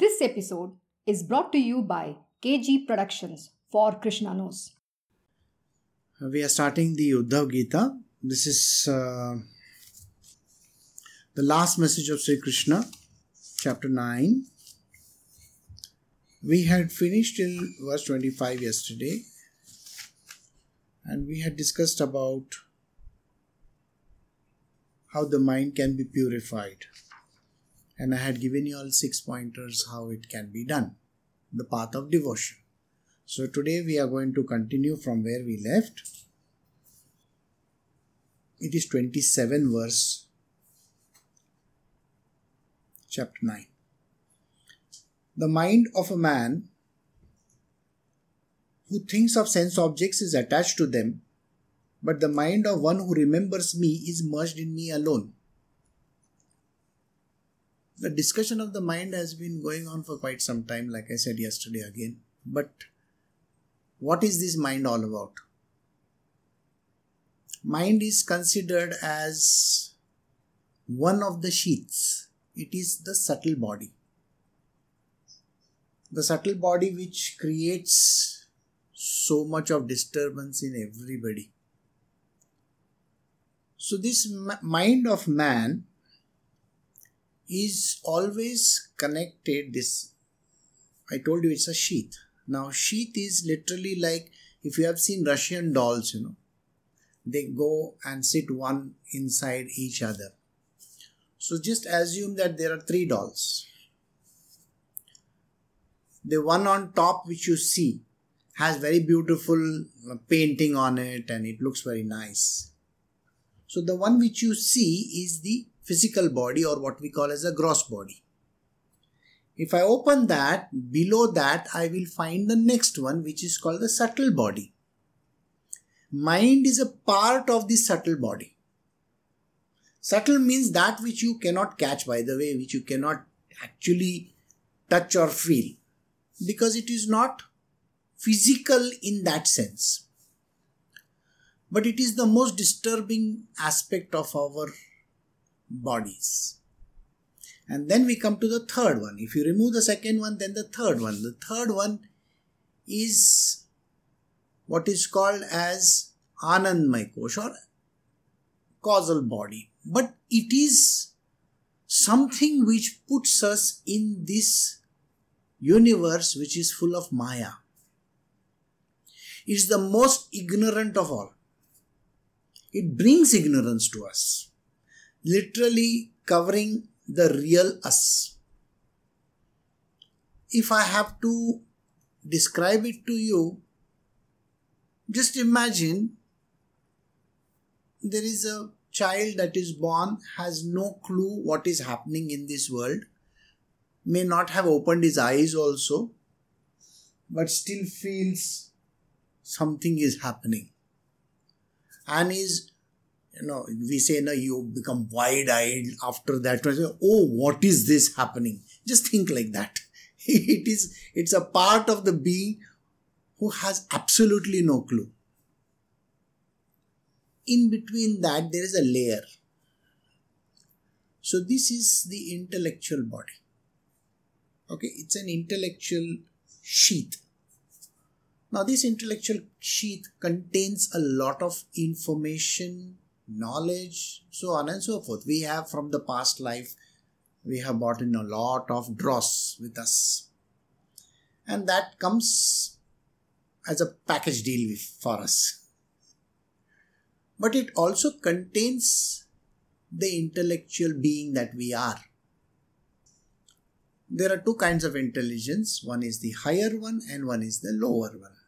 This episode is brought to you by KG Productions for Krishna Knows. We are starting the Uddhav Gita. This is uh, the last message of Sri Krishna, chapter 9. We had finished till verse 25 yesterday, and we had discussed about how the mind can be purified. And I had given you all six pointers how it can be done the path of devotion. So today we are going to continue from where we left. It is 27 verse chapter 9. The mind of a man who thinks of sense objects is attached to them, but the mind of one who remembers me is merged in me alone. The discussion of the mind has been going on for quite some time, like I said yesterday again. But what is this mind all about? Mind is considered as one of the sheaths, it is the subtle body. The subtle body which creates so much of disturbance in everybody. So, this mind of man is always connected. This I told you it's a sheath. Now, sheath is literally like if you have seen Russian dolls, you know, they go and sit one inside each other. So, just assume that there are three dolls. The one on top, which you see, has very beautiful uh, painting on it and it looks very nice. So, the one which you see is the physical body or what we call as a gross body. If I open that, below that I will find the next one which is called the subtle body. Mind is a part of the subtle body. Subtle means that which you cannot catch, by the way, which you cannot actually touch or feel because it is not physical in that sense. But it is the most disturbing aspect of our bodies. And then we come to the third one. If you remove the second one, then the third one. The third one is what is called as Anandmay Kosh or causal body. But it is something which puts us in this universe which is full of Maya. It's the most ignorant of all. It brings ignorance to us literally covering the real us. If I have to describe it to you, just imagine there is a child that is born, has no clue what is happening in this world, may not have opened his eyes also, but still feels something is happening and is you know we say no you become wide eyed after that. Oh what is this happening? Just think like that. It is it's a part of the being who has absolutely no clue. In between that there is a layer. So this is the intellectual body. Okay? It's an intellectual sheath. Now this intellectual sheath contains a lot of information knowledge, so on and so forth. We have from the past life, we have brought in a lot of dross with us. And that comes as a package deal for us. But it also contains the intellectual being that we are. There are two kinds of intelligence one is the higher one, and one is the lower one.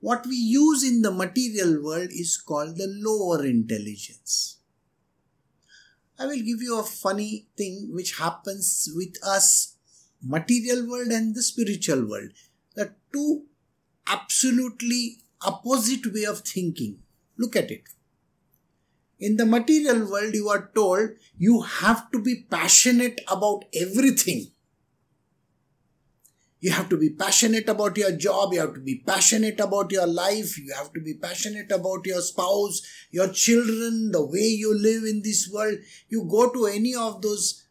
What we use in the material world is called the lower intelligence. I will give you a funny thing which happens with us, material world and the spiritual world. The two absolutely opposite way of thinking. Look at it. In the material world, you are told you have to be passionate about everything you have to be passionate about your job. You have to be passionate about your life. You have to be passionate about your spouse, your children, the way you live in this world. You go to any of those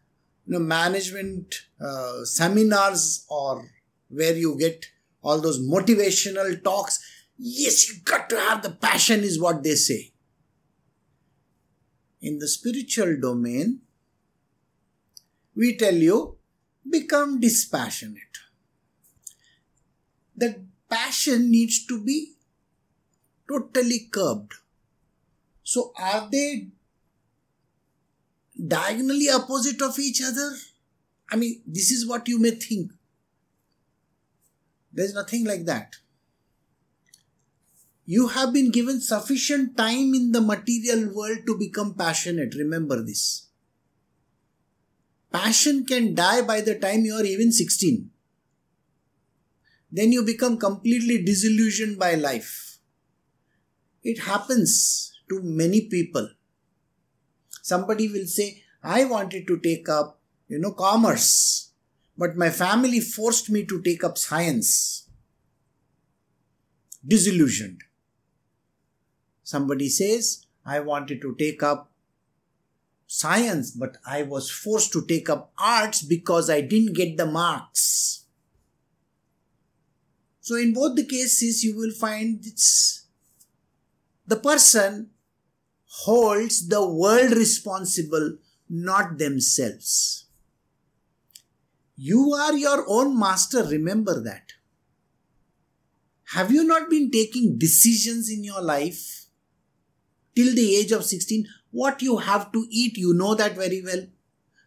you know, management uh, seminars or where you get all those motivational talks. Yes, you got to have the passion, is what they say. In the spiritual domain, we tell you become dispassionate. That passion needs to be totally curbed. So, are they diagonally opposite of each other? I mean, this is what you may think. There's nothing like that. You have been given sufficient time in the material world to become passionate. Remember this. Passion can die by the time you are even 16. Then you become completely disillusioned by life. It happens to many people. Somebody will say, I wanted to take up, you know, commerce, but my family forced me to take up science. Disillusioned. Somebody says, I wanted to take up science, but I was forced to take up arts because I didn't get the marks. So, in both the cases, you will find it's the person holds the world responsible, not themselves. You are your own master, remember that. Have you not been taking decisions in your life till the age of 16? What you have to eat, you know that very well.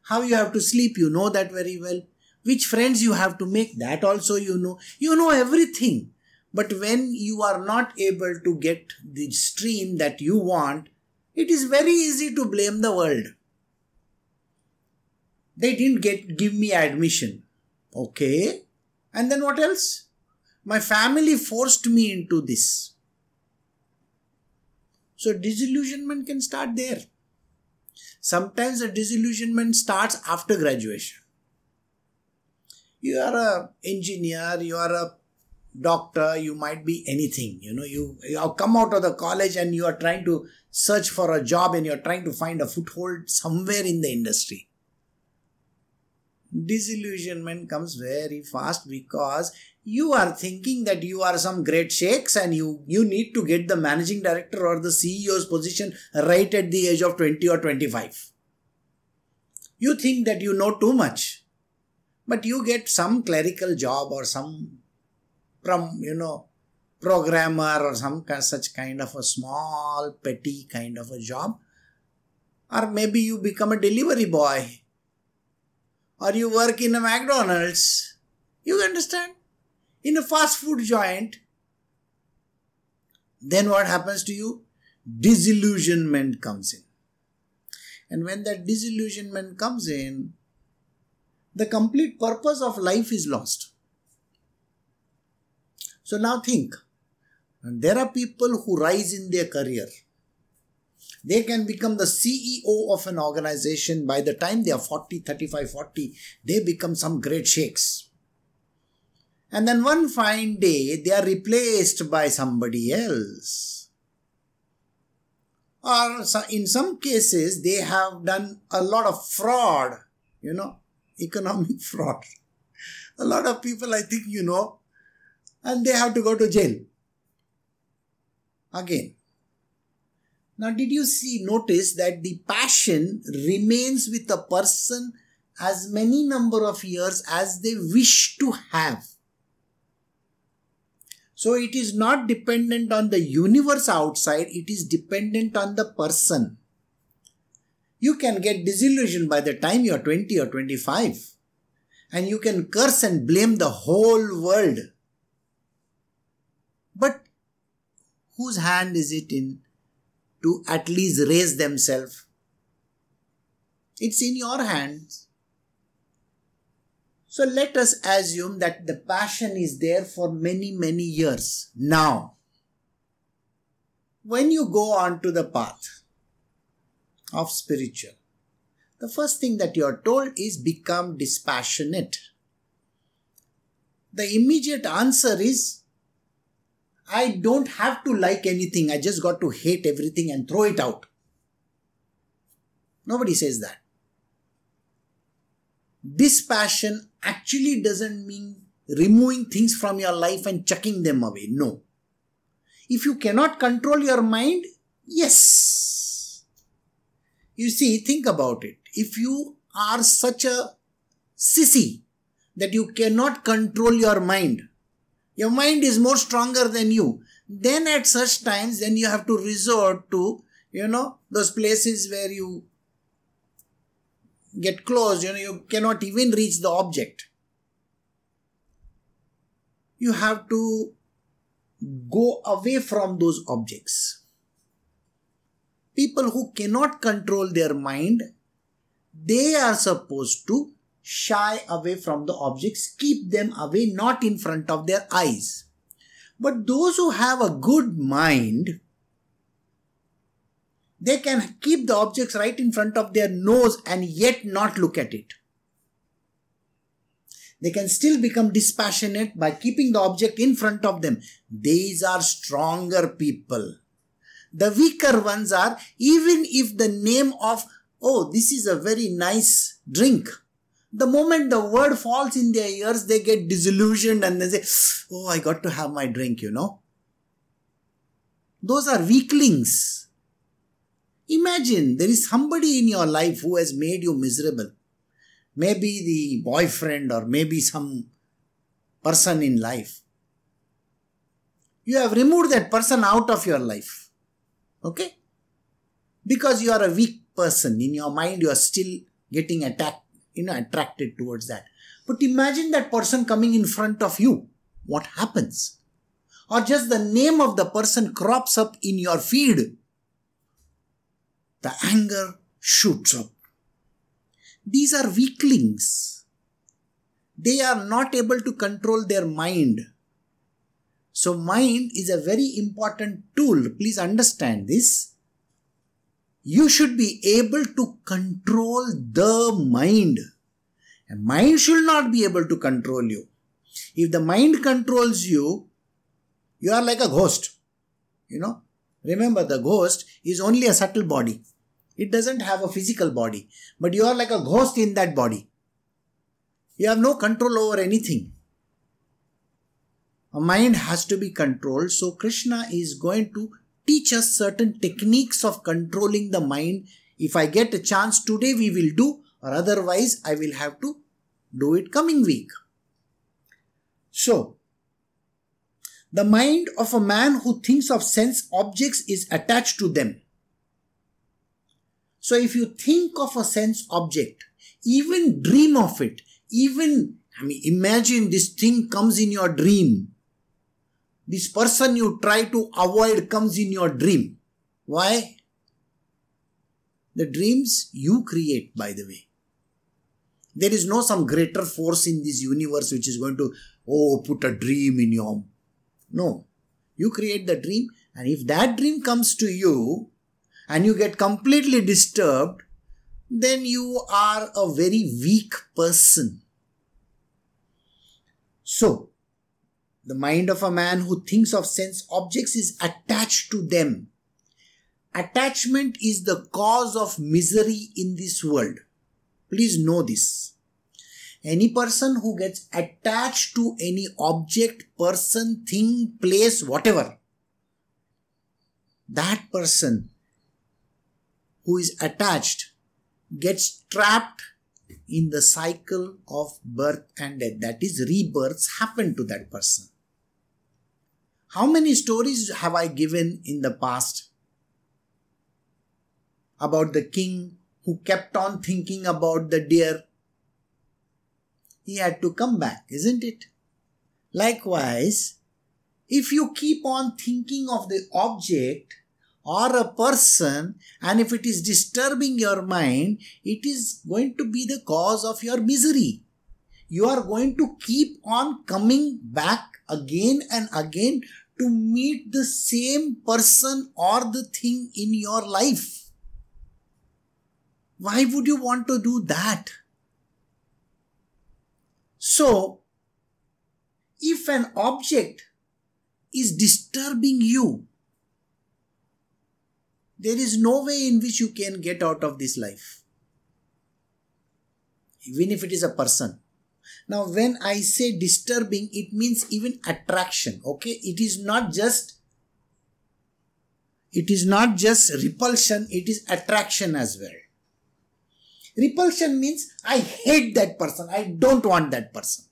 How you have to sleep, you know that very well. Which friends you have to make, that also you know. You know everything. But when you are not able to get the stream that you want, it is very easy to blame the world. They didn't get give me admission. Okay. And then what else? My family forced me into this. So disillusionment can start there. Sometimes the disillusionment starts after graduation. You are a engineer, you are a doctor, you might be anything. You know, you, you come out of the college and you are trying to search for a job and you're trying to find a foothold somewhere in the industry. Disillusionment comes very fast because you are thinking that you are some great shakes and you, you need to get the managing director or the CEO's position right at the age of 20 or 25. You think that you know too much, but you get some clerical job or some from, you know, programmer or some such kind of a small petty kind of a job. Or maybe you become a delivery boy. Or you work in a mcdonald's. You understand? In a fast food joint. Then what happens to you? Disillusionment comes in. And when that disillusionment comes in the complete purpose of life is lost so now think there are people who rise in their career. They can become the CEO of an organization by the time they are 40, 35, 40. They become some great shakes. And then one fine day, they are replaced by somebody else. Or in some cases, they have done a lot of fraud, you know, economic fraud. A lot of people, I think, you know, and they have to go to jail again. Now, did you see, notice that the passion remains with a person as many number of years as they wish to have. So it is not dependent on the universe outside, it is dependent on the person. You can get disillusioned by the time you are 20 or 25, and you can curse and blame the whole world. But whose hand is it in to at least raise themselves? It's in your hands. So let us assume that the passion is there for many, many years now. When you go on to the path of spiritual, the first thing that you are told is become dispassionate. The immediate answer is I don't have to like anything. I just got to hate everything and throw it out. Nobody says that. dispassion actually doesn't mean removing things from your life and chucking them away. No. If you cannot control your mind, yes. You see, think about it. If you are such a sissy that you cannot control your mind, your mind is more stronger than you, then at such times, then you have to resort to, you know, those places where you get close, you know, you cannot even reach the object. You have to go away from those objects. People who cannot control their mind, they are supposed to shy away from the objects, keep them away, not in front of their eyes. But those who have a good mind, they can keep the objects right in front of their nose and yet not look at it. They can still become dispassionate by keeping the object in front of them. These are stronger people. The weaker ones are, even if the name of, oh, this is a very nice drink. The moment the word falls in their ears, they get disillusioned and they say, oh, I got to have my drink, you know. Those are weaklings. Imagine there is somebody in your life who has made you miserable. Maybe the boyfriend or maybe some person in life. You have removed that person out of your life. Okay? Because you are a weak person. In your mind, you are still getting attacked, you know, attracted towards that. But imagine that person coming in front of you. What happens? Or just the name of the person crops up in your feed the anger shoots up. These are weaklings. They are not able to control their mind. So, mind is a very important tool. Please understand this. You should be able to control the mind. A mind should not be able to control you. If the mind controls you, you are like a ghost. You know, remember the ghost is only a subtle body. It doesn't have a physical body, but you are like a ghost in that body. You have no control over anything. A mind has to be controlled, so Krishna is going to teach us certain techniques of controlling the mind. If I get a chance today, we will do, or otherwise, I will have to do it coming week. So, the mind of a man who thinks of sense objects is attached to them. So if you think of a sense object, even dream of it, even, I mean, imagine this thing comes in your dream. This person you try to avoid comes in your dream. Why? The dreams you create, by the way. There is no some greater force in this universe which is going to, oh, put a dream in your. No. You create the dream, and if that dream comes to you, and you get completely disturbed, then you are a very weak person. So, the mind of a man who thinks of sense objects is attached to them. Attachment is the cause of misery in this world. Please know this. Any person who gets attached to any object, person, thing, place, whatever, that person who is attached gets trapped in the cycle of birth and death. That is, rebirths happen to that person. How many stories have I given in the past about the king who kept on thinking about the deer? He had to come back, isn't it? Likewise, if you keep on thinking of the object, or a person and if it is disturbing your mind it is going to be the cause of your misery you are going to keep on coming back again and again to meet the same person or the thing in your life why would you want to do that so if an object is disturbing you there is no way in which you can get out of this life. even if it is a person. Now, when I say disturbing, it means even attraction. Okay, it is not just it is not just repulsion, it is attraction as well. Repulsion means I hate that person, I don't want that person.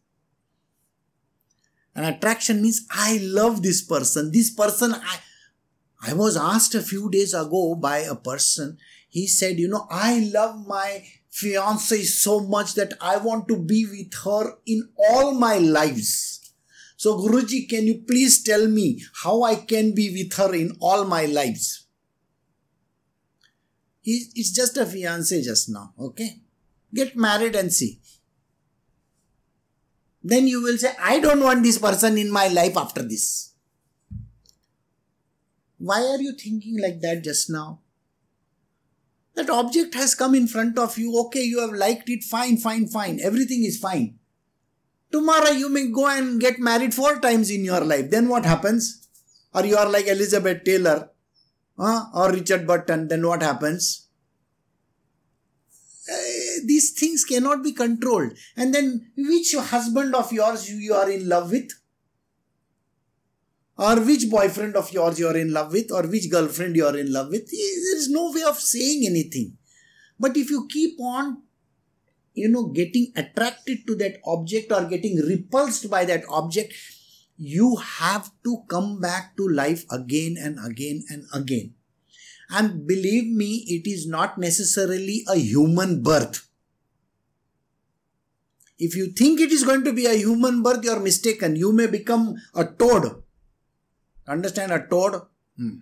And attraction means I love this person. This person, I, I was asked a few days ago by a person, he said, You know, I love my fiance so much that I want to be with her in all my lives. So, Guruji, can you please tell me how I can be with her in all my lives? It's just a fiance just now, okay? Get married and see. Then you will say, I don't want this person in my life after this. Why are you thinking like that just now? That object has come in front of you. Okay, you have liked it. Fine, fine, fine. Everything is fine. Tomorrow you may go and get married four times in your life. Then what happens? Or you are like Elizabeth Taylor huh? or Richard Burton. Then what happens? Uh, these things cannot be controlled. And then which husband of yours you are in love with? Or which boyfriend of yours you are in love with or which girlfriend you are in love with eh, there is no way of saying anything. But if you keep on you know getting attracted to that object or getting repulsed by that object you have to come back to life again and again and again. And believe me it is not necessarily a human birth. If you think it is going to be a human birth you are mistaken. You may become a toad Understand a toad? Hmm.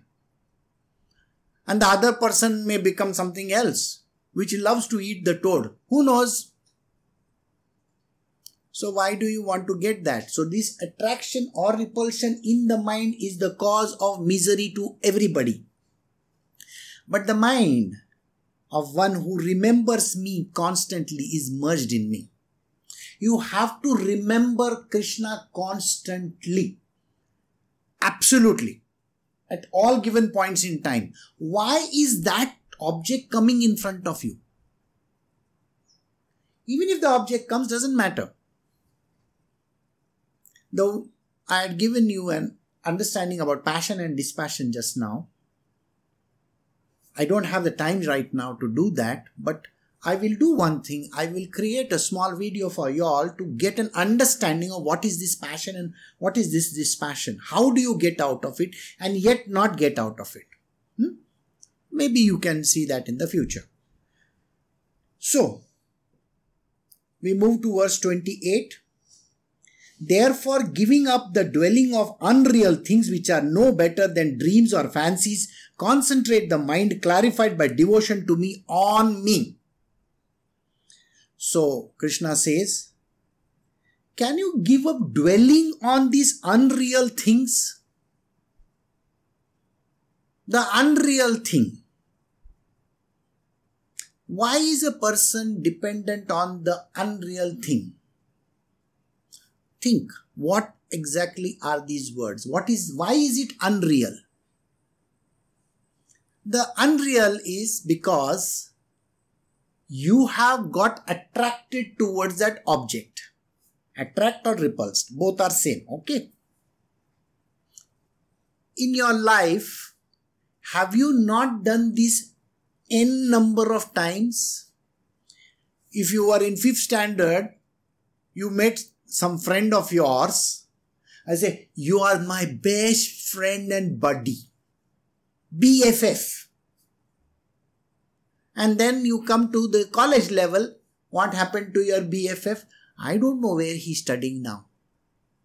And the other person may become something else, which loves to eat the toad. Who knows? So, why do you want to get that? So, this attraction or repulsion in the mind is the cause of misery to everybody. But the mind of one who remembers me constantly is merged in me. You have to remember Krishna constantly. Absolutely. At all given points in time. Why is that object coming in front of you? Even if the object comes, doesn't matter. Though I had given you an understanding about passion and dispassion just now, I don't have the time right now to do that, but I will do one thing. I will create a small video for you all to get an understanding of what is this passion and what is this dispassion. How do you get out of it and yet not get out of it? Hmm? Maybe you can see that in the future. So, we move to verse 28. Therefore, giving up the dwelling of unreal things which are no better than dreams or fancies, concentrate the mind clarified by devotion to me on me. So Krishna says, Can you give up dwelling on these unreal things? The unreal thing. Why is a person dependent on the unreal thing? Think what exactly are these words? What is why is it unreal? The unreal is because you have got attracted towards that object. Attract or repulsed, both are same, okay? In your life, have you not done this n number of times? If you were in fifth standard, you met some friend of yours. I say, you are my best friend and buddy. BFF and then you come to the college level. What happened to your bff i don't know where he's studying now.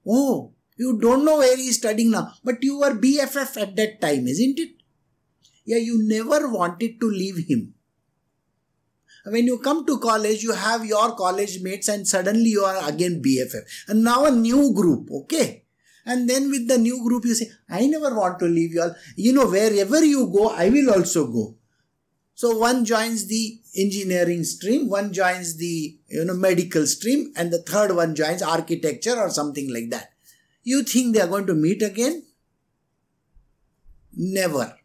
Oh you don't know where he's studying now. But you were bff at that time isn't it? Yeah you never wanted to leave him. When you come to college you have your college mates and suddenly you are again bff and now a new group okay? And then with the new group you say i never want to leave you all. You know wherever you go i will also go so one joins the engineering stream, one joins the you know medical stream, and the third one joins architecture or something like that. You think they are going to meet again? Never.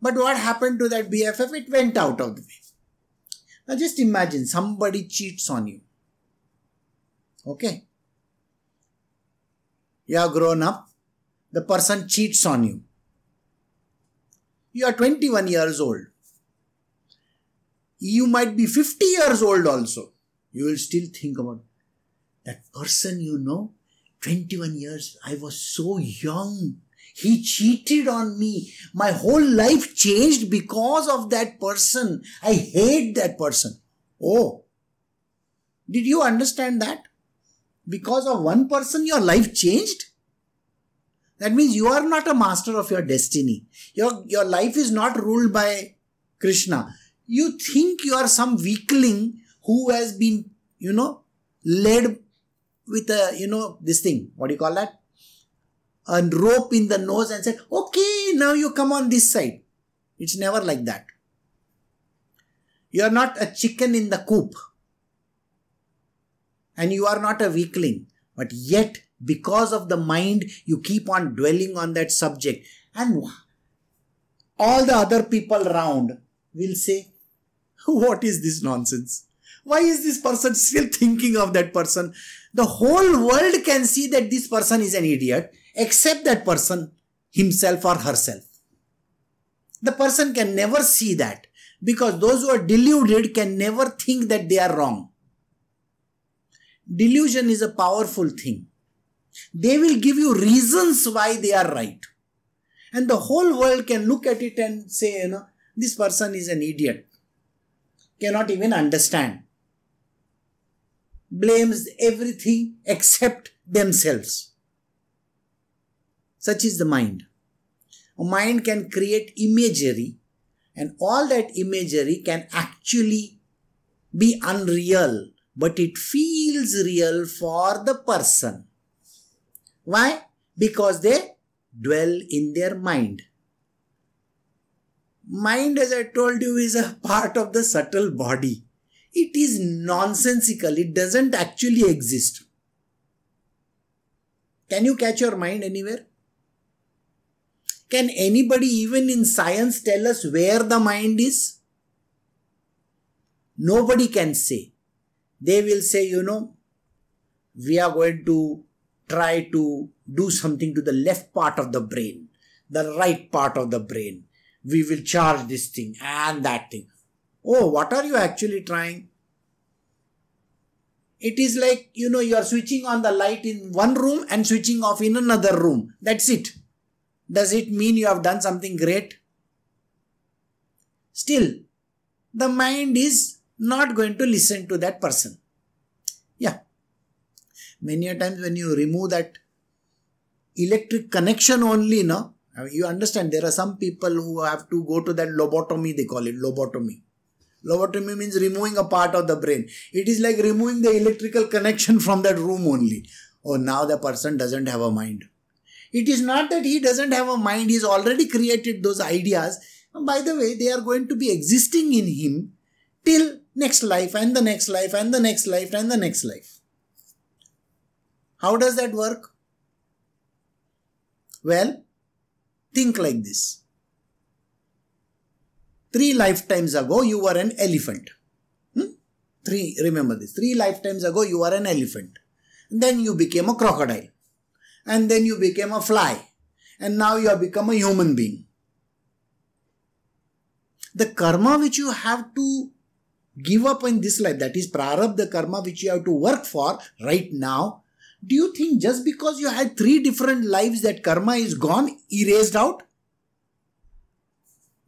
But what happened to that BFF? It went out of the way. Now just imagine somebody cheats on you. Okay? You are grown up, the person cheats on you. You are 21 years old. You might be 50 years old also. You will still think about that person you know. 21 years, I was so young. He cheated on me. My whole life changed because of that person. I hate that person. Oh, did you understand that? Because of one person, your life changed? That means you are not a master of your destiny. Your, your life is not ruled by Krishna. You think you are some weakling who has been, you know, led with a, you know, this thing. What do you call that? A rope in the nose and said, okay, now you come on this side. It's never like that. You are not a chicken in the coop. And you are not a weakling. But yet because of the mind you keep on dwelling on that subject and all the other people around will say what is this nonsense? Why is this person still thinking of that person? The whole world can see that this person is an idiot except that person himself or herself. The person can never see that because those who are deluded can never think that they are wrong. Delusion is a powerful thing. They will give you reasons why they are right. And the whole world can look at it and say, you know, this person is an idiot. Cannot even understand. Blames everything except themselves. Such is the mind. A mind can create imagery, and all that imagery can actually be unreal, but it feels real for the person. Why? Because they dwell in their mind. Mind, as I told you, is a part of the subtle body. It is nonsensical, it doesn't actually exist. Can you catch your mind anywhere? Can anybody, even in science, tell us where the mind is? Nobody can say. They will say, you know, we are going to try to do something to the left part of the brain, the right part of the brain. We will charge this thing and that thing. Oh, what are you actually trying? It is like, you know, you are switching on the light in one room and switching off in another room. That's it. Does it mean you have done something great? Still, the mind is not going to listen to that person. Yeah, many a times when you remove that electric connection only no you understand there are some people who have to go to that lobotomy they call it lobotomy. Lobotomy means removing a part of the brain. It is like removing the electrical connection from that room only. Oh now the person doesn't have a mind. It is not that he doesn't have a mind he's already created those ideas. By the way they are going to be existing in him till next life and the next life and the next life and the next life. How does that work? Well, think like this. Three lifetimes ago, you were an elephant. Hmm? Three, remember this. Three lifetimes ago, you were an elephant. Then you became a crocodile. And then you became a fly. And now you have become a human being. The karma which you have to give up in this life, that is prarabdha karma which you have to work for right now, do you think just because you had three different lives that karma is gone, erased out?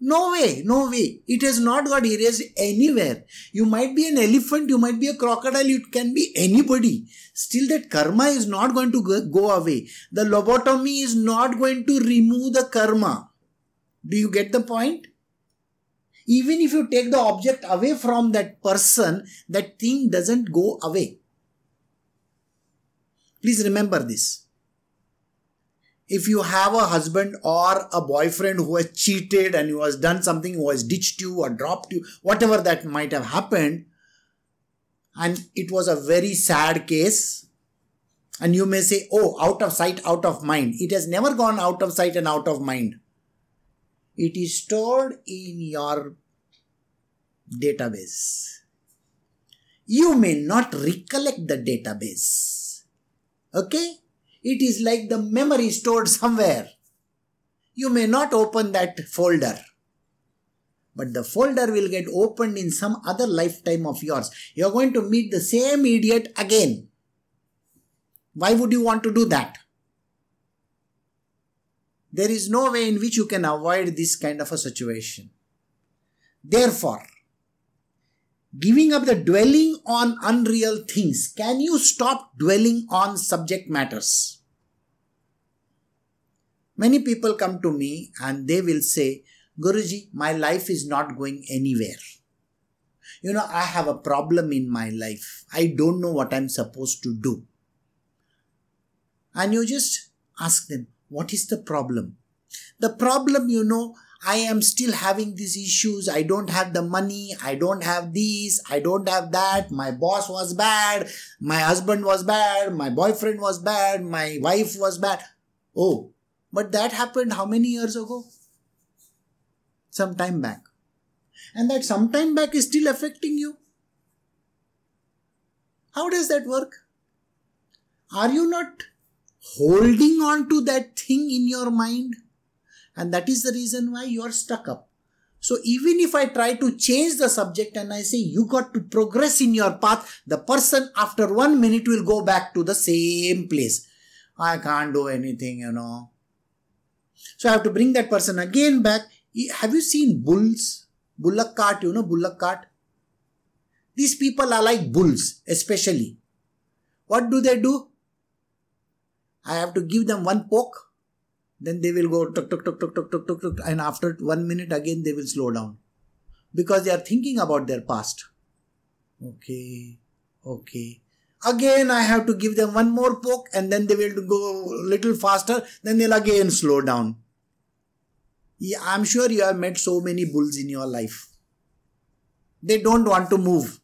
No way, no way. It has not got erased anywhere. You might be an elephant, you might be a crocodile, it can be anybody. Still, that karma is not going to go away. The lobotomy is not going to remove the karma. Do you get the point? Even if you take the object away from that person, that thing doesn't go away. Please remember this. If you have a husband or a boyfriend who has cheated and who has done something, who has ditched you or dropped you, whatever that might have happened, and it was a very sad case, and you may say, oh, out of sight, out of mind. It has never gone out of sight and out of mind. It is stored in your database. you may not recollect the database. Okay? It is like the memory stored somewhere. You may not open that folder. But the folder will get opened in some other lifetime of yours. You're going to meet the same idiot again. Why would you want to do that? There is no way in which you can avoid this kind of a situation. Therefore, giving up the dwelling on unreal things, can you stop dwelling on subject matters? Many people come to me and they will say, Guruji, my life is not going anywhere. You know, I have a problem in my life. I don't know what I'm supposed to do. And you just ask them, what is the problem? The problem, you know, I am still having these issues. I don't have the money. I don't have these. I don't have that. My boss was bad. My husband was bad. My boyfriend was bad. My wife was bad. Oh, but that happened how many years ago? Some time back. And that some time back is still affecting you. How does that work? Are you not holding on to that thing in your mind? And that is the reason why you are stuck up. So even if i try to change the subject and i say you got to progress in your path the person after one minute will go back to the same place. I can't do anything you know. So i have to bring that person again back. Have you seen bulls? Bullock cart you know bullock cart? These people are like bulls especially. What do they do? I have to give them one poke then they will go tuk tuk tuk tuk tuk tuk tuk, tuk and after one minute again they will slow down because they are thinking about their past. Okay, okay. Again, I have to give them one more poke and then they will go a little faster, then they'll again slow down. Yeah, I'm sure you have met so many bulls in your life. They don't want to move.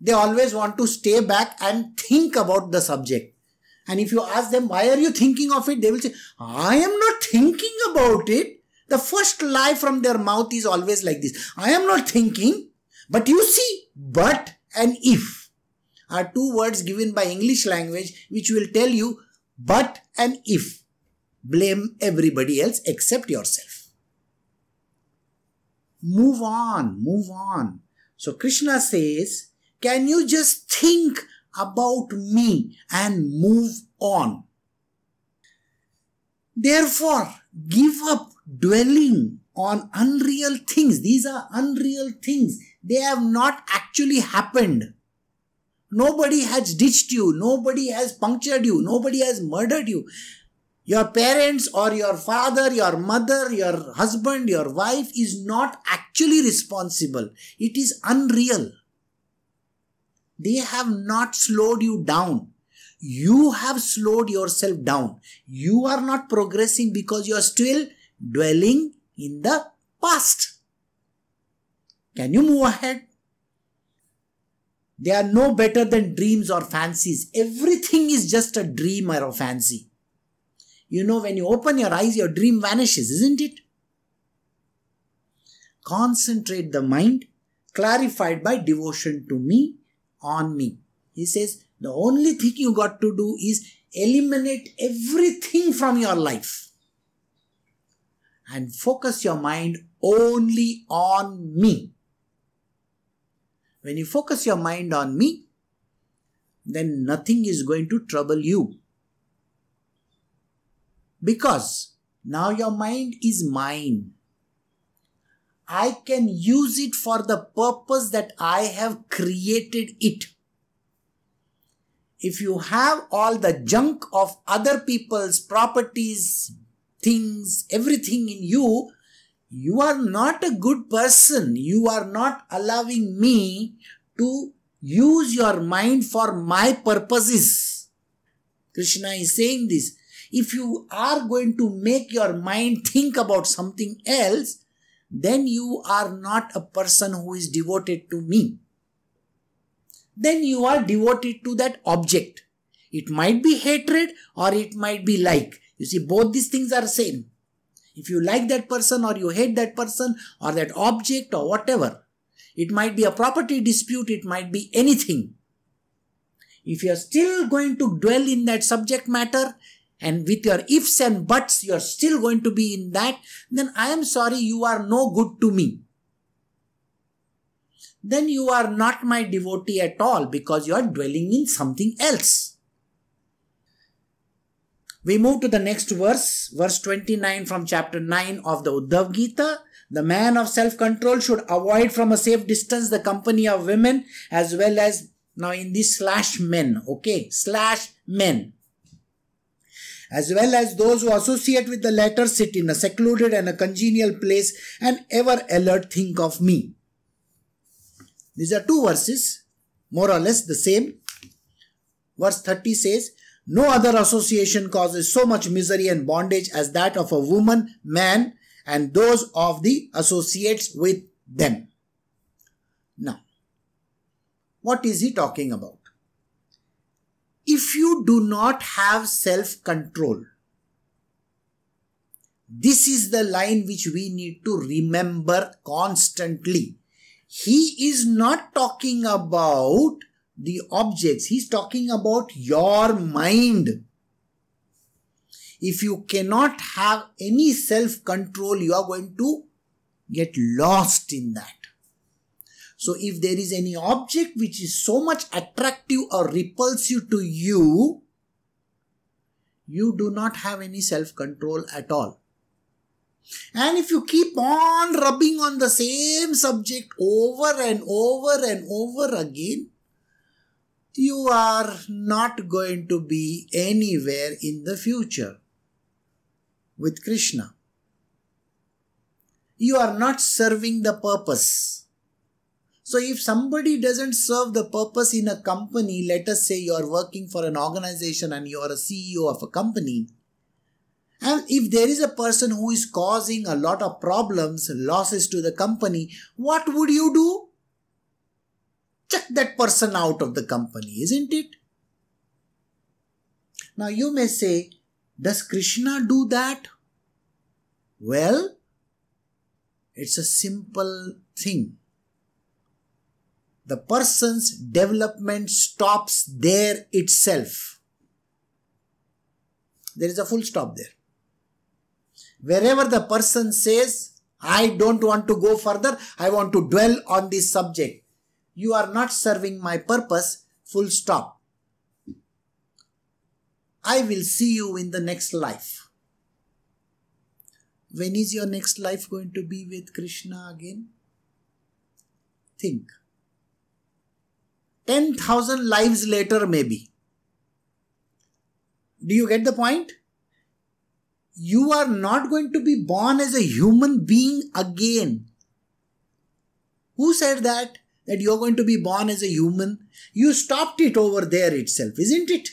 They always want to stay back and think about the subject and if you ask them, why are you thinking of it? They will say, I am not thinking about it. The first lie from their mouth is always like this I am not thinking. But you see, but and if are two words given by English language which will tell you but and if. Blame everybody else except yourself. Move on, move on. So Krishna says, Can you just think about me and move on. Therefore, give up dwelling on unreal things. These are unreal things. They have not actually happened. Nobody has ditched you. Nobody has punctured you. Nobody has murdered you. Your parents or your father, your mother, your husband, your wife is not actually responsible. It is unreal. They have not slowed you down. You have slowed yourself down. You are not progressing because you are still dwelling in the past. Can you move ahead? They are no better than dreams or fancies. Everything is just a dream or a fancy. You know, when you open your eyes, your dream vanishes, isn't it? Concentrate the mind, clarified by devotion to me on me. He says, the only thing you got to do is eliminate everything from your life and focus your mind only on me. When you focus your mind on me, then nothing is going to trouble you. Because now your mind is mine. I can use it for the purpose that I have created it. If you have all the junk of other people's properties, things, everything in you, you are not a good person. You are not allowing me to use your mind for my purposes. Krishna is saying this. If you are going to make your mind think about something else, then you are not a person who is devoted to me. Then you are devoted to that object. It might be hatred or it might be like. You see, both these things are same. If you like that person or you hate that person or that object or whatever, It might be a property dispute, it might be anything. If you are still going to dwell in that subject matter and with your ifs and buts, you are still going to be in that, then I am sorry, you are no good to me. Then you are not my devotee at all because you are dwelling in something else. We move to the next verse, verse 29 from chapter 9 of the Uddhav Gita. The man of self control should avoid from a safe distance the company of women as well as now in this slash men, okay, slash men. As well as those who associate with the latter sit in a secluded and a congenial place and ever alert think of me. These are two verses, more or less the same. Verse 30 says, No other association causes so much misery and bondage as that of a woman, man, and those of the associates with them. Now, what is he talking about? If you do not have self control, this is the line which we need to remember constantly. He is not talking about the objects, he's talking about your mind. If you cannot have any self control, you are going to get lost in that. So if there is any object which is so much attractive or repulsive to you, you do not have any self control at all. And if you keep on rubbing on the same subject over and over and over again, you are not going to be anywhere in the future with Krishna. You are not serving the purpose. So if somebody doesn't serve the purpose in a company, let us say you are working for an organization and you are a CEO of a company, and if there is a person who is causing a lot of problems, losses to the company, what would you do? Check that person out of the company, isn't it? Now you may say, does Krishna do that? Well, it's a simple thing the person's development stops there itself. There is a full stop there. Wherever the person says, I don't want to go further, I want to dwell on this subject. You are not serving my purpose, full stop. I will see you in the next life. When is your next life going to be with Krishna again? Think. 10,000 lives later, maybe. Do you get the point? You are not going to be born as a human being again. Who said that? That you're going to be born as a human? You stopped it over there itself, isn't it?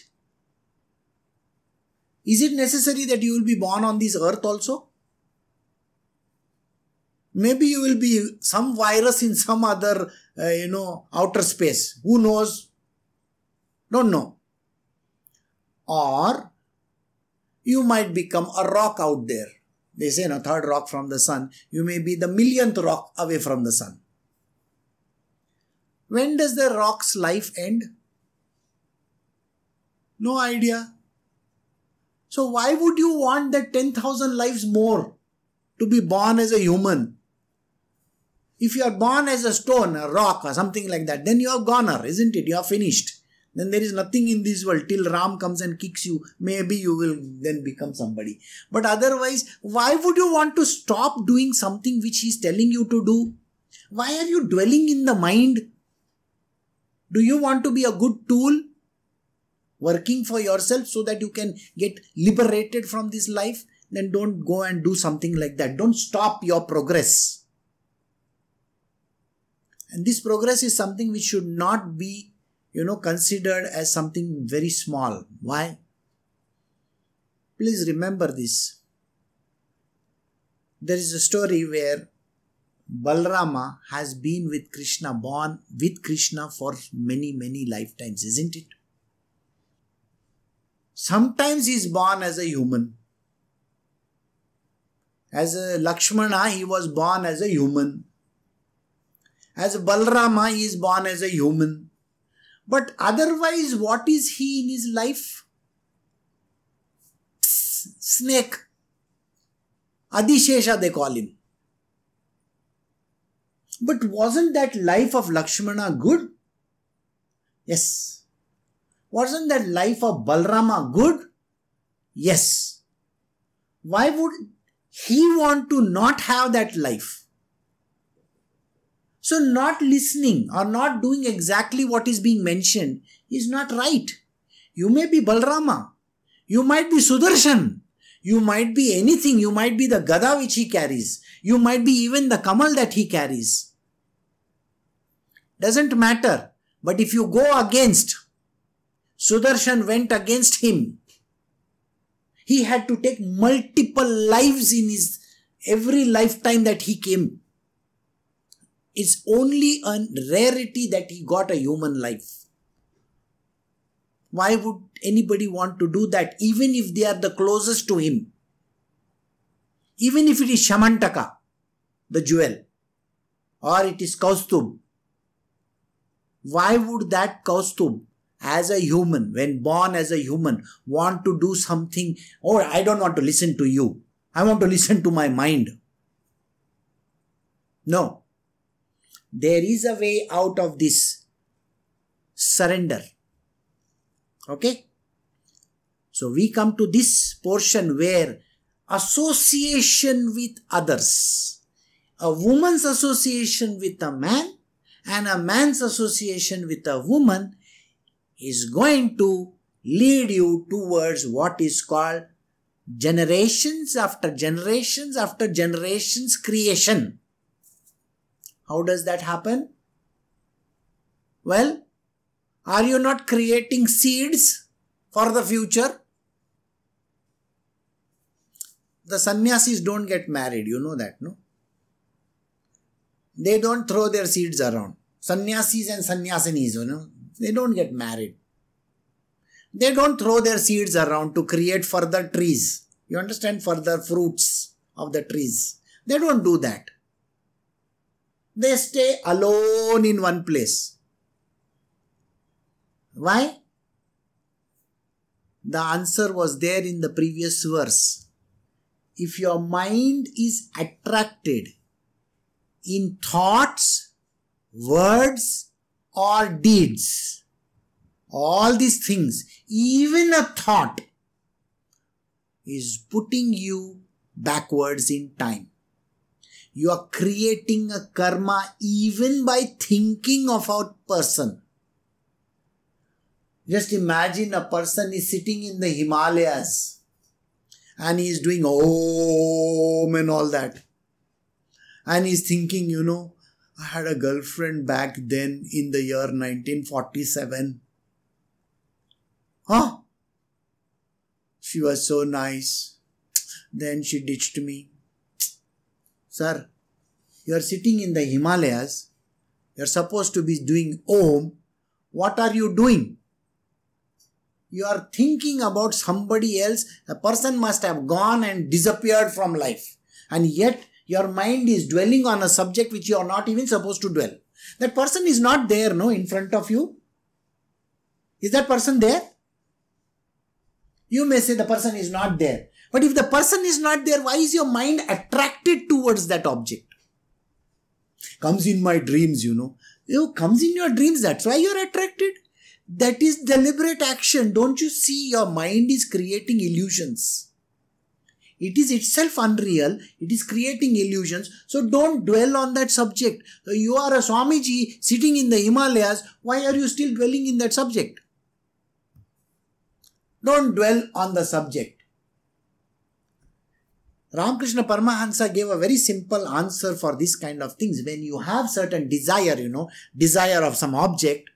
Is it necessary that you will be born on this earth also? Maybe you will be some virus in some other uh, you know, outer space. Who knows? Don't know. Or you might become a rock out there. They say, no, third rock from the sun. You may be the millionth rock away from the sun. When does the rock's life end? No idea. So, why would you want that 10,000 lives more to be born as a human? If you are born as a stone, a rock, or something like that, then you are goner, isn't it? You are finished. Then there is nothing in this world till Ram comes and kicks you. Maybe you will then become somebody. But otherwise, why would you want to stop doing something which he is telling you to do? Why are you dwelling in the mind? Do you want to be a good tool? Working for yourself so that you can get liberated from this life? Then don't go and do something like that. Don't stop your progress. And this progress is something which should not be, you know, considered as something very small. Why? Please remember this. There is a story where Balrama has been with Krishna, born with Krishna for many, many lifetimes, isn't it? Sometimes he is born as a human. As a Lakshmana, he was born as a human. As Balrama, is born as a human. But otherwise, what is he in his life? snake. Adishesha, they call him. But wasn't that life of Lakshmana good? Yes. Wasn't that life of Balrama good? Yes. Why would he want to not have that life? So, not listening or not doing exactly what is being mentioned is not right. You may be Balrama, you might be Sudarshan, you might be anything, you might be the Gada which he carries, you might be even the Kamal that he carries. Doesn't matter. But if you go against, Sudarshan went against him. He had to take multiple lives in his every lifetime that he came. It's only a rarity that he got a human life. Why would anybody want to do that, even if they are the closest to him? Even if it is Shamantaka, the jewel, or it is Kaustub, why would that Kaustub, as a human, when born as a human, want to do something? Oh, I don't want to listen to you. I want to listen to my mind. No. There is a way out of this surrender. Okay? So we come to this portion where association with others, a woman's association with a man and a man's association with a woman is going to lead you towards what is called generations after generations after generations creation. How does that happen? Well, are you not creating seeds for the future? The sannyasis don't get married, you know that, no? They don't throw their seeds around. Sannyasis and sannyasinis, you know, they don't get married. They don't throw their seeds around to create further trees. You understand? Further fruits of the trees. They don't do that. They stay alone in one place. Why? The answer was there in the previous verse. If your mind is attracted in thoughts, words, or deeds, all these things, even a thought, is putting you backwards in time. You are creating a karma even by thinking of a person. Just imagine a person is sitting in the Himalayas and he is doing Om and all that. And he's thinking, you know, I had a girlfriend back then in the year 1947. Huh? She was so nice. Then she ditched me. Sir, you are sitting in the Himalayas. You are supposed to be doing Om. What are you doing? you are thinking about somebody else, a person must have gone and disappeared from life. And yet your mind is dwelling on a subject which you are not even supposed to dwell. That person is not there, no, in front of you. Is that person there? You may say the person is not there. But if the person is not there, why is your mind attracted towards that object? Comes in my dreams, you know. You comes in your dreams, that's why you're attracted. That is deliberate action. Don't you see your mind is creating illusions? It is itself unreal. It is creating illusions. So don't dwell on that subject. You are a Swamiji sitting in the Himalayas. Why are you still dwelling in that subject? Don't dwell on the subject. Ramakrishna Paramahansa gave a very simple answer for this kind of things. When you have certain desire, you know, desire of some object,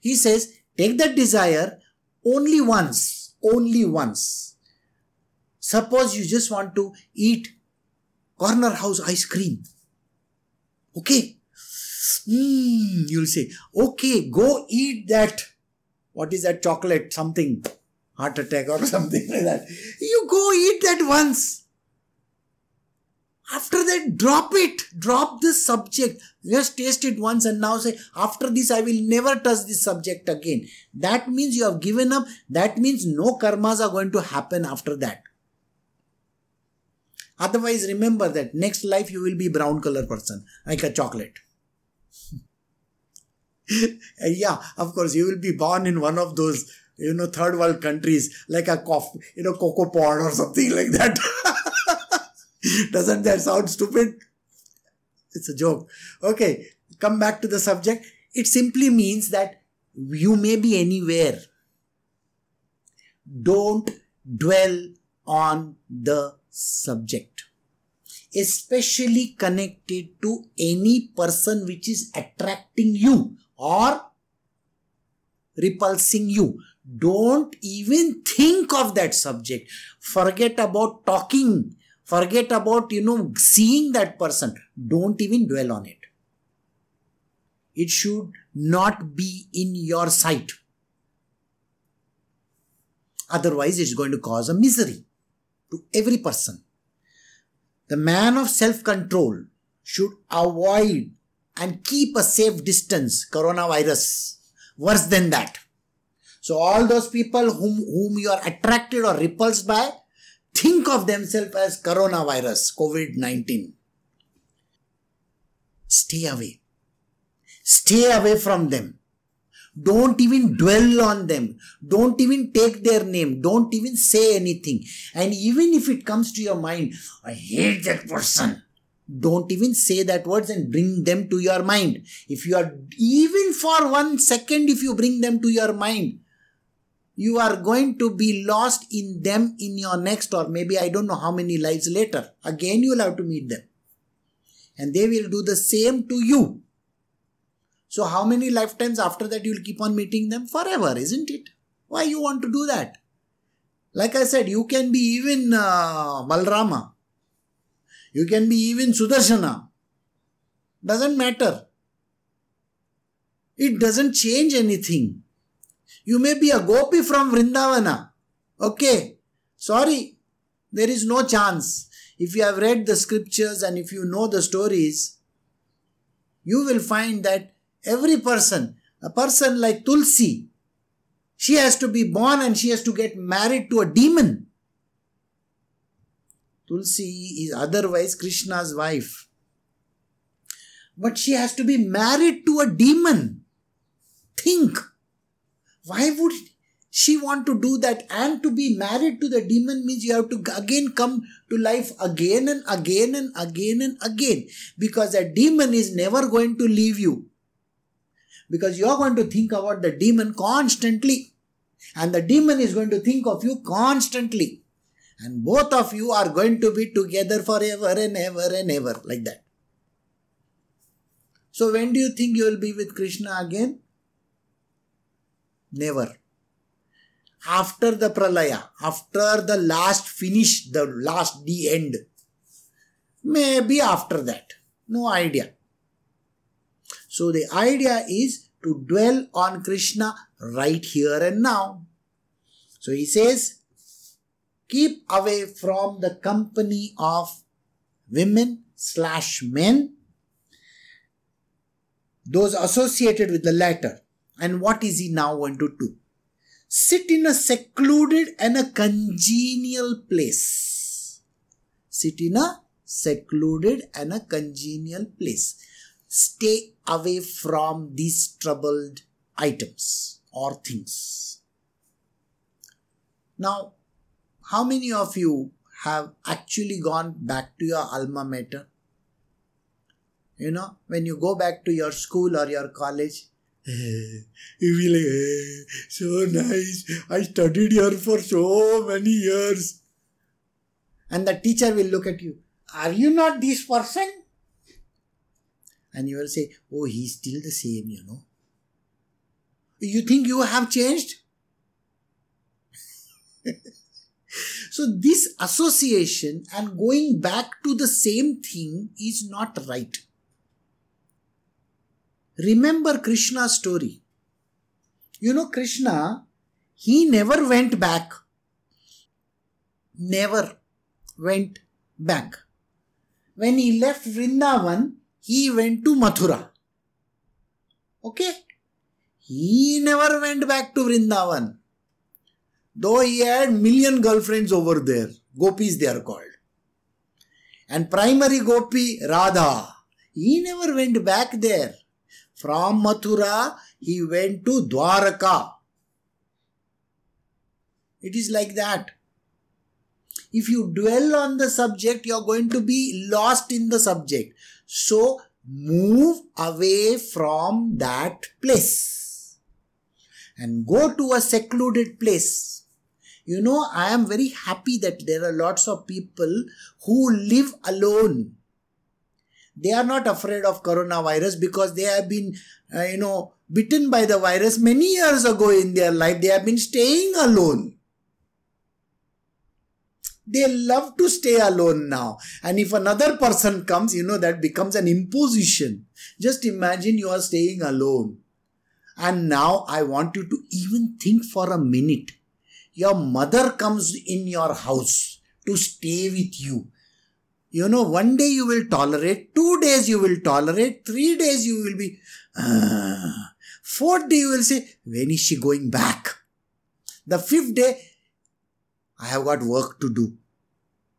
he says, Take that desire only once, only once. Suppose you just want to eat corner house ice cream. Okay. Mm, you'll say, okay, go eat that. What is that chocolate? Something. Heart attack or something like that. You go eat that once. After that, drop it. Drop this subject. Just taste it once and now say, after this, I will never touch this subject again. That means you have given up. That means no karmas are going to happen after that. Otherwise, remember that next life you will be brown color person, like a chocolate. yeah, of course, you will be born in one of those, you know, third world countries, like a coffee, you know, cocoa pod or something like that. Doesn't that sound stupid? It's a joke. Okay, come back to the subject. It simply means that you may be anywhere. Don't dwell on the subject, especially connected to any person which is attracting you or repulsing you. Don't even think of that subject. Forget about talking. Forget about, you know, seeing that person. Don't even dwell on it. It should not be in your sight. Otherwise, it's going to cause a misery to every person. The man of self control should avoid and keep a safe distance coronavirus. Worse than that. So, all those people whom, whom you are attracted or repulsed by, think of themselves as coronavirus, COVID 19. Stay away. Stay away from them. Don't even dwell on them. Don't even take their name. Don't even say anything. And even if it comes to your mind, I hate that person. Don't even say that words and bring them to your mind. If you are, even for one second, if you bring them to your mind, you are going to be lost in them in your next or maybe I don't know how many lives later. Again, you will have to meet them. And they will do the same to you. So, how many lifetimes after that you will keep on meeting them? Forever, isn't it? Why you want to do that? Like I said, you can be even uh, Balrama. You can be even Sudarshana. Doesn't matter. It doesn't change anything. You may be a gopi from Vrindavana. Okay. Sorry. There is no chance. If you have read the scriptures and if you know the stories, you will find that Every person, a person like Tulsi, she has to be born and she has to get married to a demon. Tulsi is otherwise Krishna's wife. But she has to be married to a demon. Think. Why would she want to do that? And to be married to the demon means you have to again come to life again and again and again and again. Because a demon is never going to leave you. Because you're going to think about the demon constantly. And the demon is going to think of you constantly. And both of you are going to be together forever and ever and ever like that. So when do you think you will be with krishna again never. After the pralaya after the last finish the last the end. Maybe after that. No idea. So the idea is to dwell on Krishna right here and now. So he says, keep away from the company of women slash men, those associated with the latter. And what is he now going to do? Sit in a secluded and a congenial place. Sit in a secluded and a congenial place stay away from these troubled items or things. Now, how many of you have actually gone back to your alma mater? You know, when you go back to your school or your college, you feel like, hey, so nice. I studied here for so many years. And the teacher will look at you. Are you not this person? and you will say, Oh, he's still the same, you know. You think you have changed? so, this association and going back to the same thing is not right. Remember Krishna's story. You know, Krishna, he never went back. Never went back. when he left Vrindavan, he went to Mathura. Okay? He never went back to Vrindavan. Though he had million girlfriends over there. Gopis they are called. And primary gopi, Radha. He never went back there. From Mathura, he went to Dwaraka. It is like that. If you dwell on the subject, you are going to be lost in the subject. So, move away from that place and go to a secluded place. You know, I am very happy that there are lots of people who live alone. They are not afraid of coronavirus because they have been, uh, you know, bitten by the virus many years ago in their life. They have been staying alone. They love to stay alone now. And if another person comes, you know, that becomes an imposition. Just imagine you are staying alone. And now I want you to even think for a minute. Your mother comes in your house to stay with you. You know, one day you will tolerate, two days you will tolerate, three days you will be, uh, fourth day you will say, when is she going back? The fifth day, I have got work to do.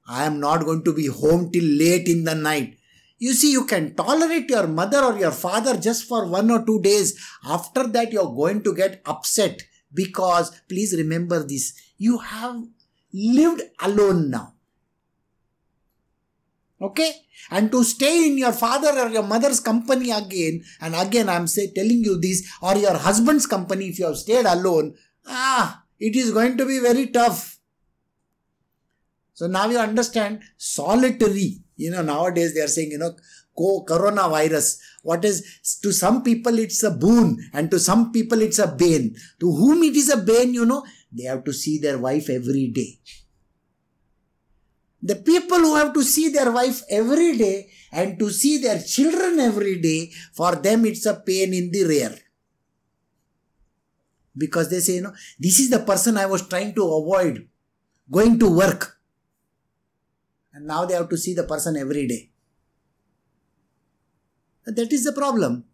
I am not going to be home till late in the night. You see, you can tolerate your mother or your father just for one or two days. After that, you're going to get upset because please remember this you have lived alone now. Okay? And to stay in your father or your mother's company again, and again I'm say, telling you this, or your husband's company if you have stayed alone, ah, it is going to be very tough. So now you understand solitary. You know, nowadays they are saying, you know, coronavirus. What is, to some people it's a boon and to some people it's a bane. To whom it is a bane, you know, they have to see their wife every day. The people who have to see their wife every day and to see their children every day, for them it's a pain in the rear. Because they say, you know, this is the person I was trying to avoid going to work and now they have to see the person every day. That is the problem.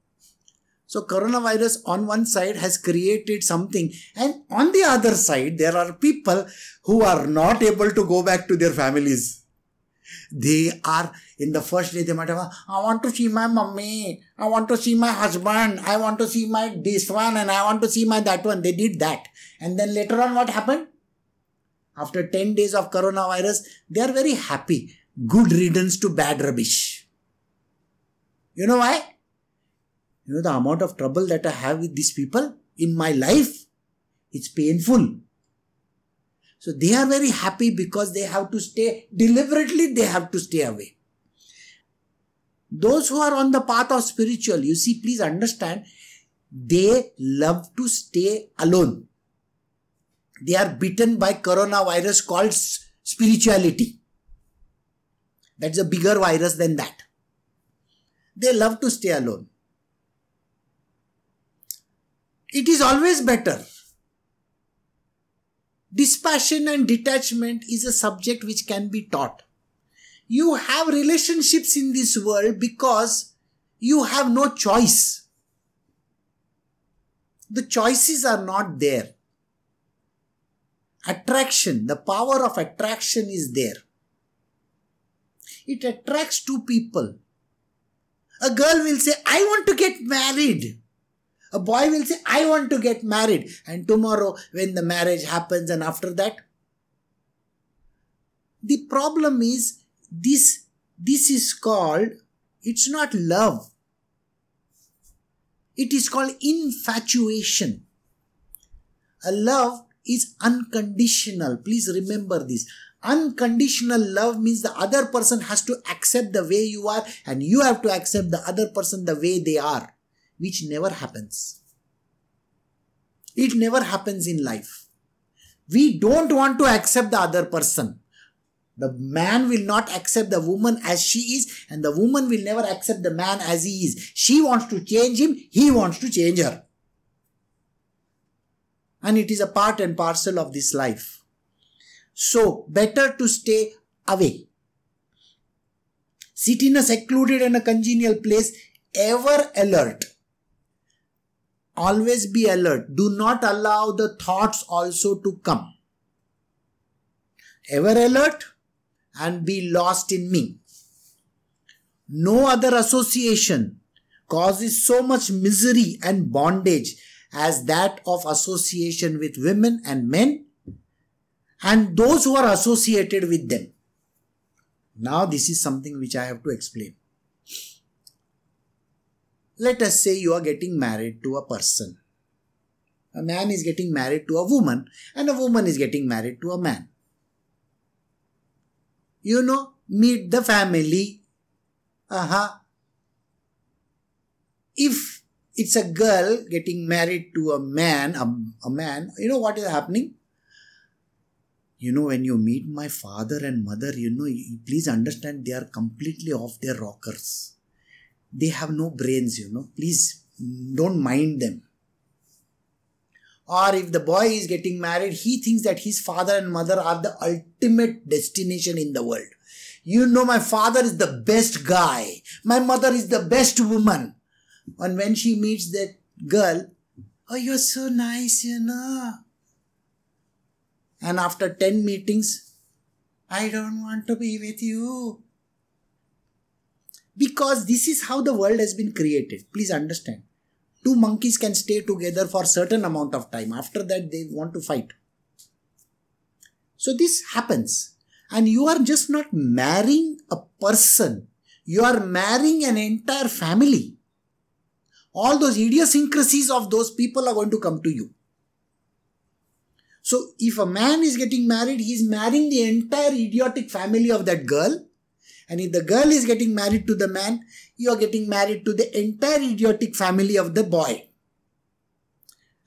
So, coronavirus on one side has created something, and on the other side, there are people who are not able to go back to their families. They are in the first day, they might have, I want to see my mummy, I want to see my husband, I want to see my this one, and I want to see my that one. They did that. And then later on, what happened? after 10 days of coronavirus, they are very happy. Good riddance to bad rubbish. You know why? You know the amount of trouble that I have with these people in my life? It's painful. So they are very happy because they have to stay, deliberately they have to stay away. Those who are on the path of spiritual, you see, please understand, they love to stay alone they are bitten by coronavirus called spirituality. That's a bigger virus than that. They love to stay alone. It is always better. Dispassion and detachment is a subject which can be taught. You have relationships in this world because you have no choice. The choices are not there attraction, the power of attraction is there. It attracts two people. A girl will say, I want to get married. A boy will say, I want to get married. And tomorrow, when the marriage happens, and after that, the problem is this this is called it's not love it is called infatuation a love is unconditional. Please remember this. Unconditional love means the other person has to accept the way you are and you have to accept the other person the way they are, which never happens. It never happens in life. We don't want to accept the other person. The man will not accept the woman as she is, and the woman will never accept the man as he is. She wants to change him, he wants to change her and it is a part and parcel of this life. So, better to stay away. Sit in a secluded and a congenial place, ever alert. Always be alert. Do not allow the thoughts also to come. Ever alert and be lost in me. No other association causes so much misery and bondage as that of association with women and men and those who are associated with them. Now, this is something which I have to explain. Let us say you are getting married to a person. A man is getting married to a woman, and a woman is getting married to a man. You know, meet the family. Uh-huh. If it's a girl getting married to a man, a, a man, you know what is happening? You know, when you meet my father and mother, you know, please understand they are completely off their rockers. They have no brains, you know. Please don't mind them. Or if the boy is getting married, he thinks that his father and mother are the ultimate destination in the world. You know, my father is the best guy. My mother is the best woman. And when she meets that girl, oh, you're so nice, you know. And after 10 meetings, I don't want to be with you. Because this is how the world has been created. Please understand. Two monkeys can stay together for certain amount of time. After that, they want to fight. So this happens. And you are just not marrying a person. You are marrying an entire family. All those idiosyncrasies of those people are going to come to you. So if a man is getting married, he is marrying the entire idiotic family of that girl. And if the girl is getting married to the man, you are getting married to the entire idiotic family of the boy.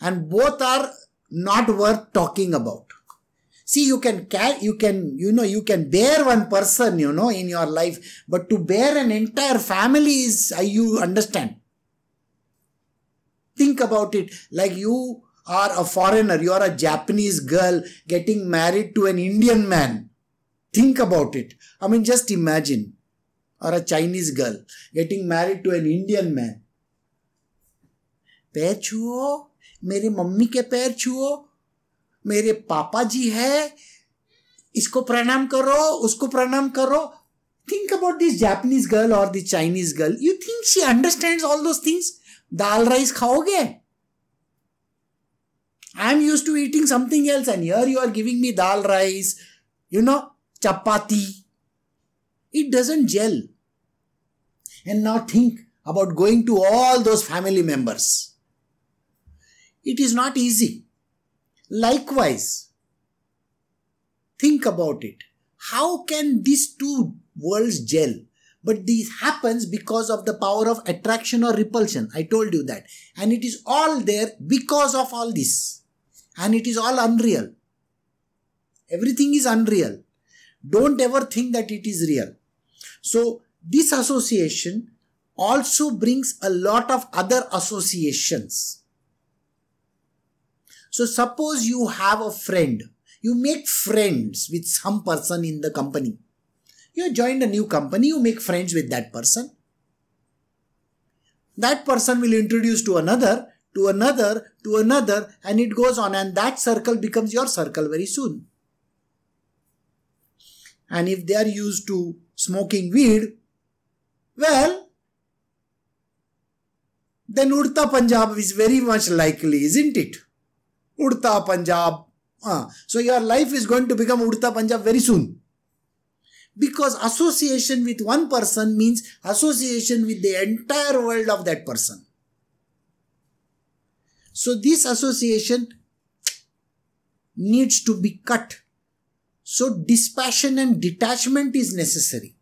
And both are not worth talking about. See, you can, you can, you know, you can bear one person, you know, in your life, but to bear an entire family is, you understand. Think about it. Like you are a foreigner, you are a Japanese girl getting married to an Indian man. Think about it. I mean, just imagine. Or a Chinese girl getting married to an Indian man. पैर छुओ मेरे mummy के पैर छुओ मेरे पापा जी है इसको प्रणाम करो उसको प्रणाम करो think about this Japanese girl or the Chinese girl. You think she understands all those things? दाल राइस खाओगे I'm used to eating something else, and here you are giving me dal rice, you know, chapati. It doesn't gel. And now think about going to all those family members. It is not easy. Likewise, think about it. How can these two worlds gel? But this happens because of the power of attraction or repulsion. I told you that. And it is all there because of all this and it is all unreal. Everything is unreal. Don't ever think that it is real. So, this association also brings a lot of other associations. So, suppose you have a friend, you make friends with some person in the company. You joined a new company, you make friends with that person. That person will introduce to another, to another, to another, and it goes on, and that circle becomes your circle very soon. And if they are used to smoking weed, well, then Udta Punjab is very much likely, isn't it? Udta Punjab. Uh, so your life is going to become Udta Punjab very soon. Because association with one person means association with the entire world of that person. So this association needs to be cut. So dispassion and detachment is necessary.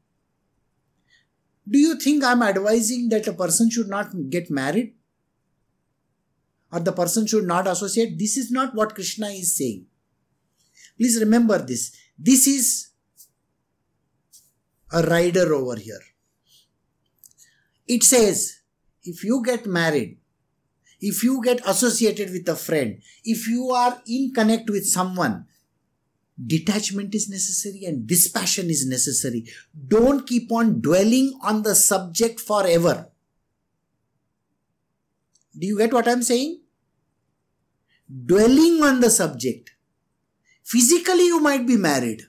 Do you think I'm advising that a person should not get married? Or the person should not associate? This is not what Krishna is saying. Please remember this. This is a rider over here. It says, if you get married, if you get associated with a friend, if you are in connect with someone, detachment is necessary and dispassion is necessary. Don't keep on dwelling on the subject forever. Do you get what I'm saying? Dwelling on the subject. Physically, you might be married,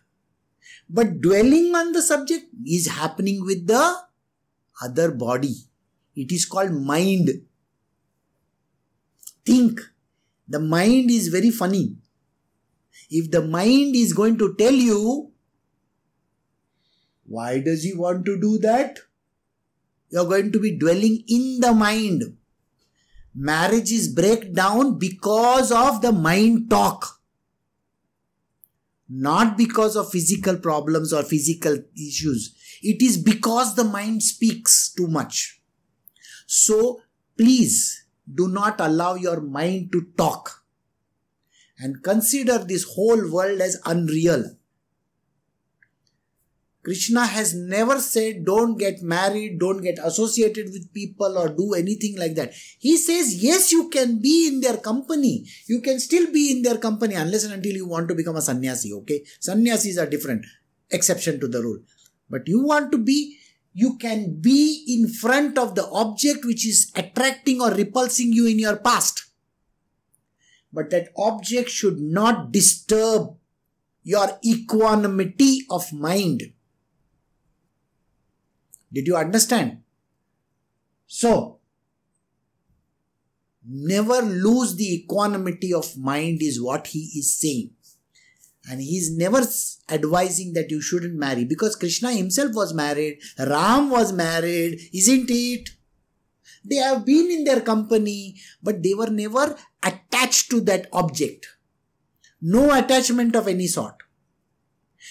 but dwelling on the subject is happening with the other body. It is called mind. Think. The mind is very funny. If the mind is going to tell you, why does he want to do that? You're going to be dwelling in the mind. Marriages break down because of the mind talk. Not because of physical problems or physical issues. It is because the mind speaks too much. So please do not allow your mind to talk and consider this whole world as unreal. Krishna has never said don't get married, don't get associated with people or do anything like that. He says yes, you can be in their company. You can still be in their company unless and until you want to become a sannyasi, okay? Sannyasis are different, exception to the rule. But you want to be, you can be in front of the object which is attracting or repulsing you in your past. But that object should not disturb your equanimity of mind did you understand? So, never lose the equanimity of mind, is what he is saying. And he is never advising that you shouldn't marry because Krishna himself was married, Ram was married, isn't it? They have been in their company, but they were never attached to that object. No attachment of any sort.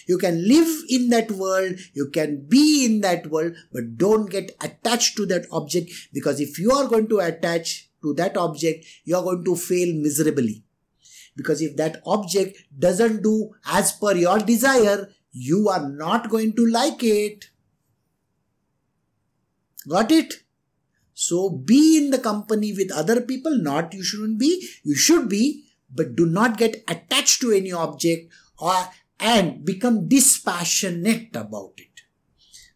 You can live in that world, you can be in that world, but don't get attached to that object because if you are going to attach to that object, you are going to fail miserably. Because if that object doesn't do as per your desire, you are not going to like it. Got it? So be in the company with other people, not you shouldn't be, you should be, but do not get attached to any object or and become dispassionate about it.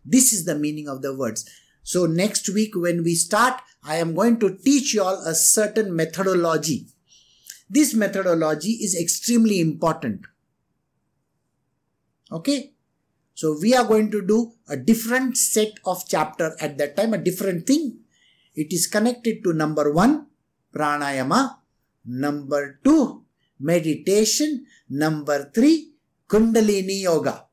This is the meaning of the words. So next week when we start, I am going to teach you all a certain methodology. This methodology is extremely important. Okay. So we are going to do a different set of chapter at that time, a different thing. It is connected to number one, pranayama, number two, meditation, number three, Kundalini Yoga.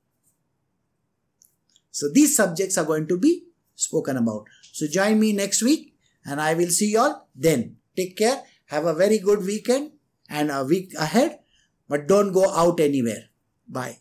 So these subjects are going to be spoken about. So join me next week and I will see you all then. Take care. Have a very good weekend and a week ahead, but don't go out anywhere. Bye.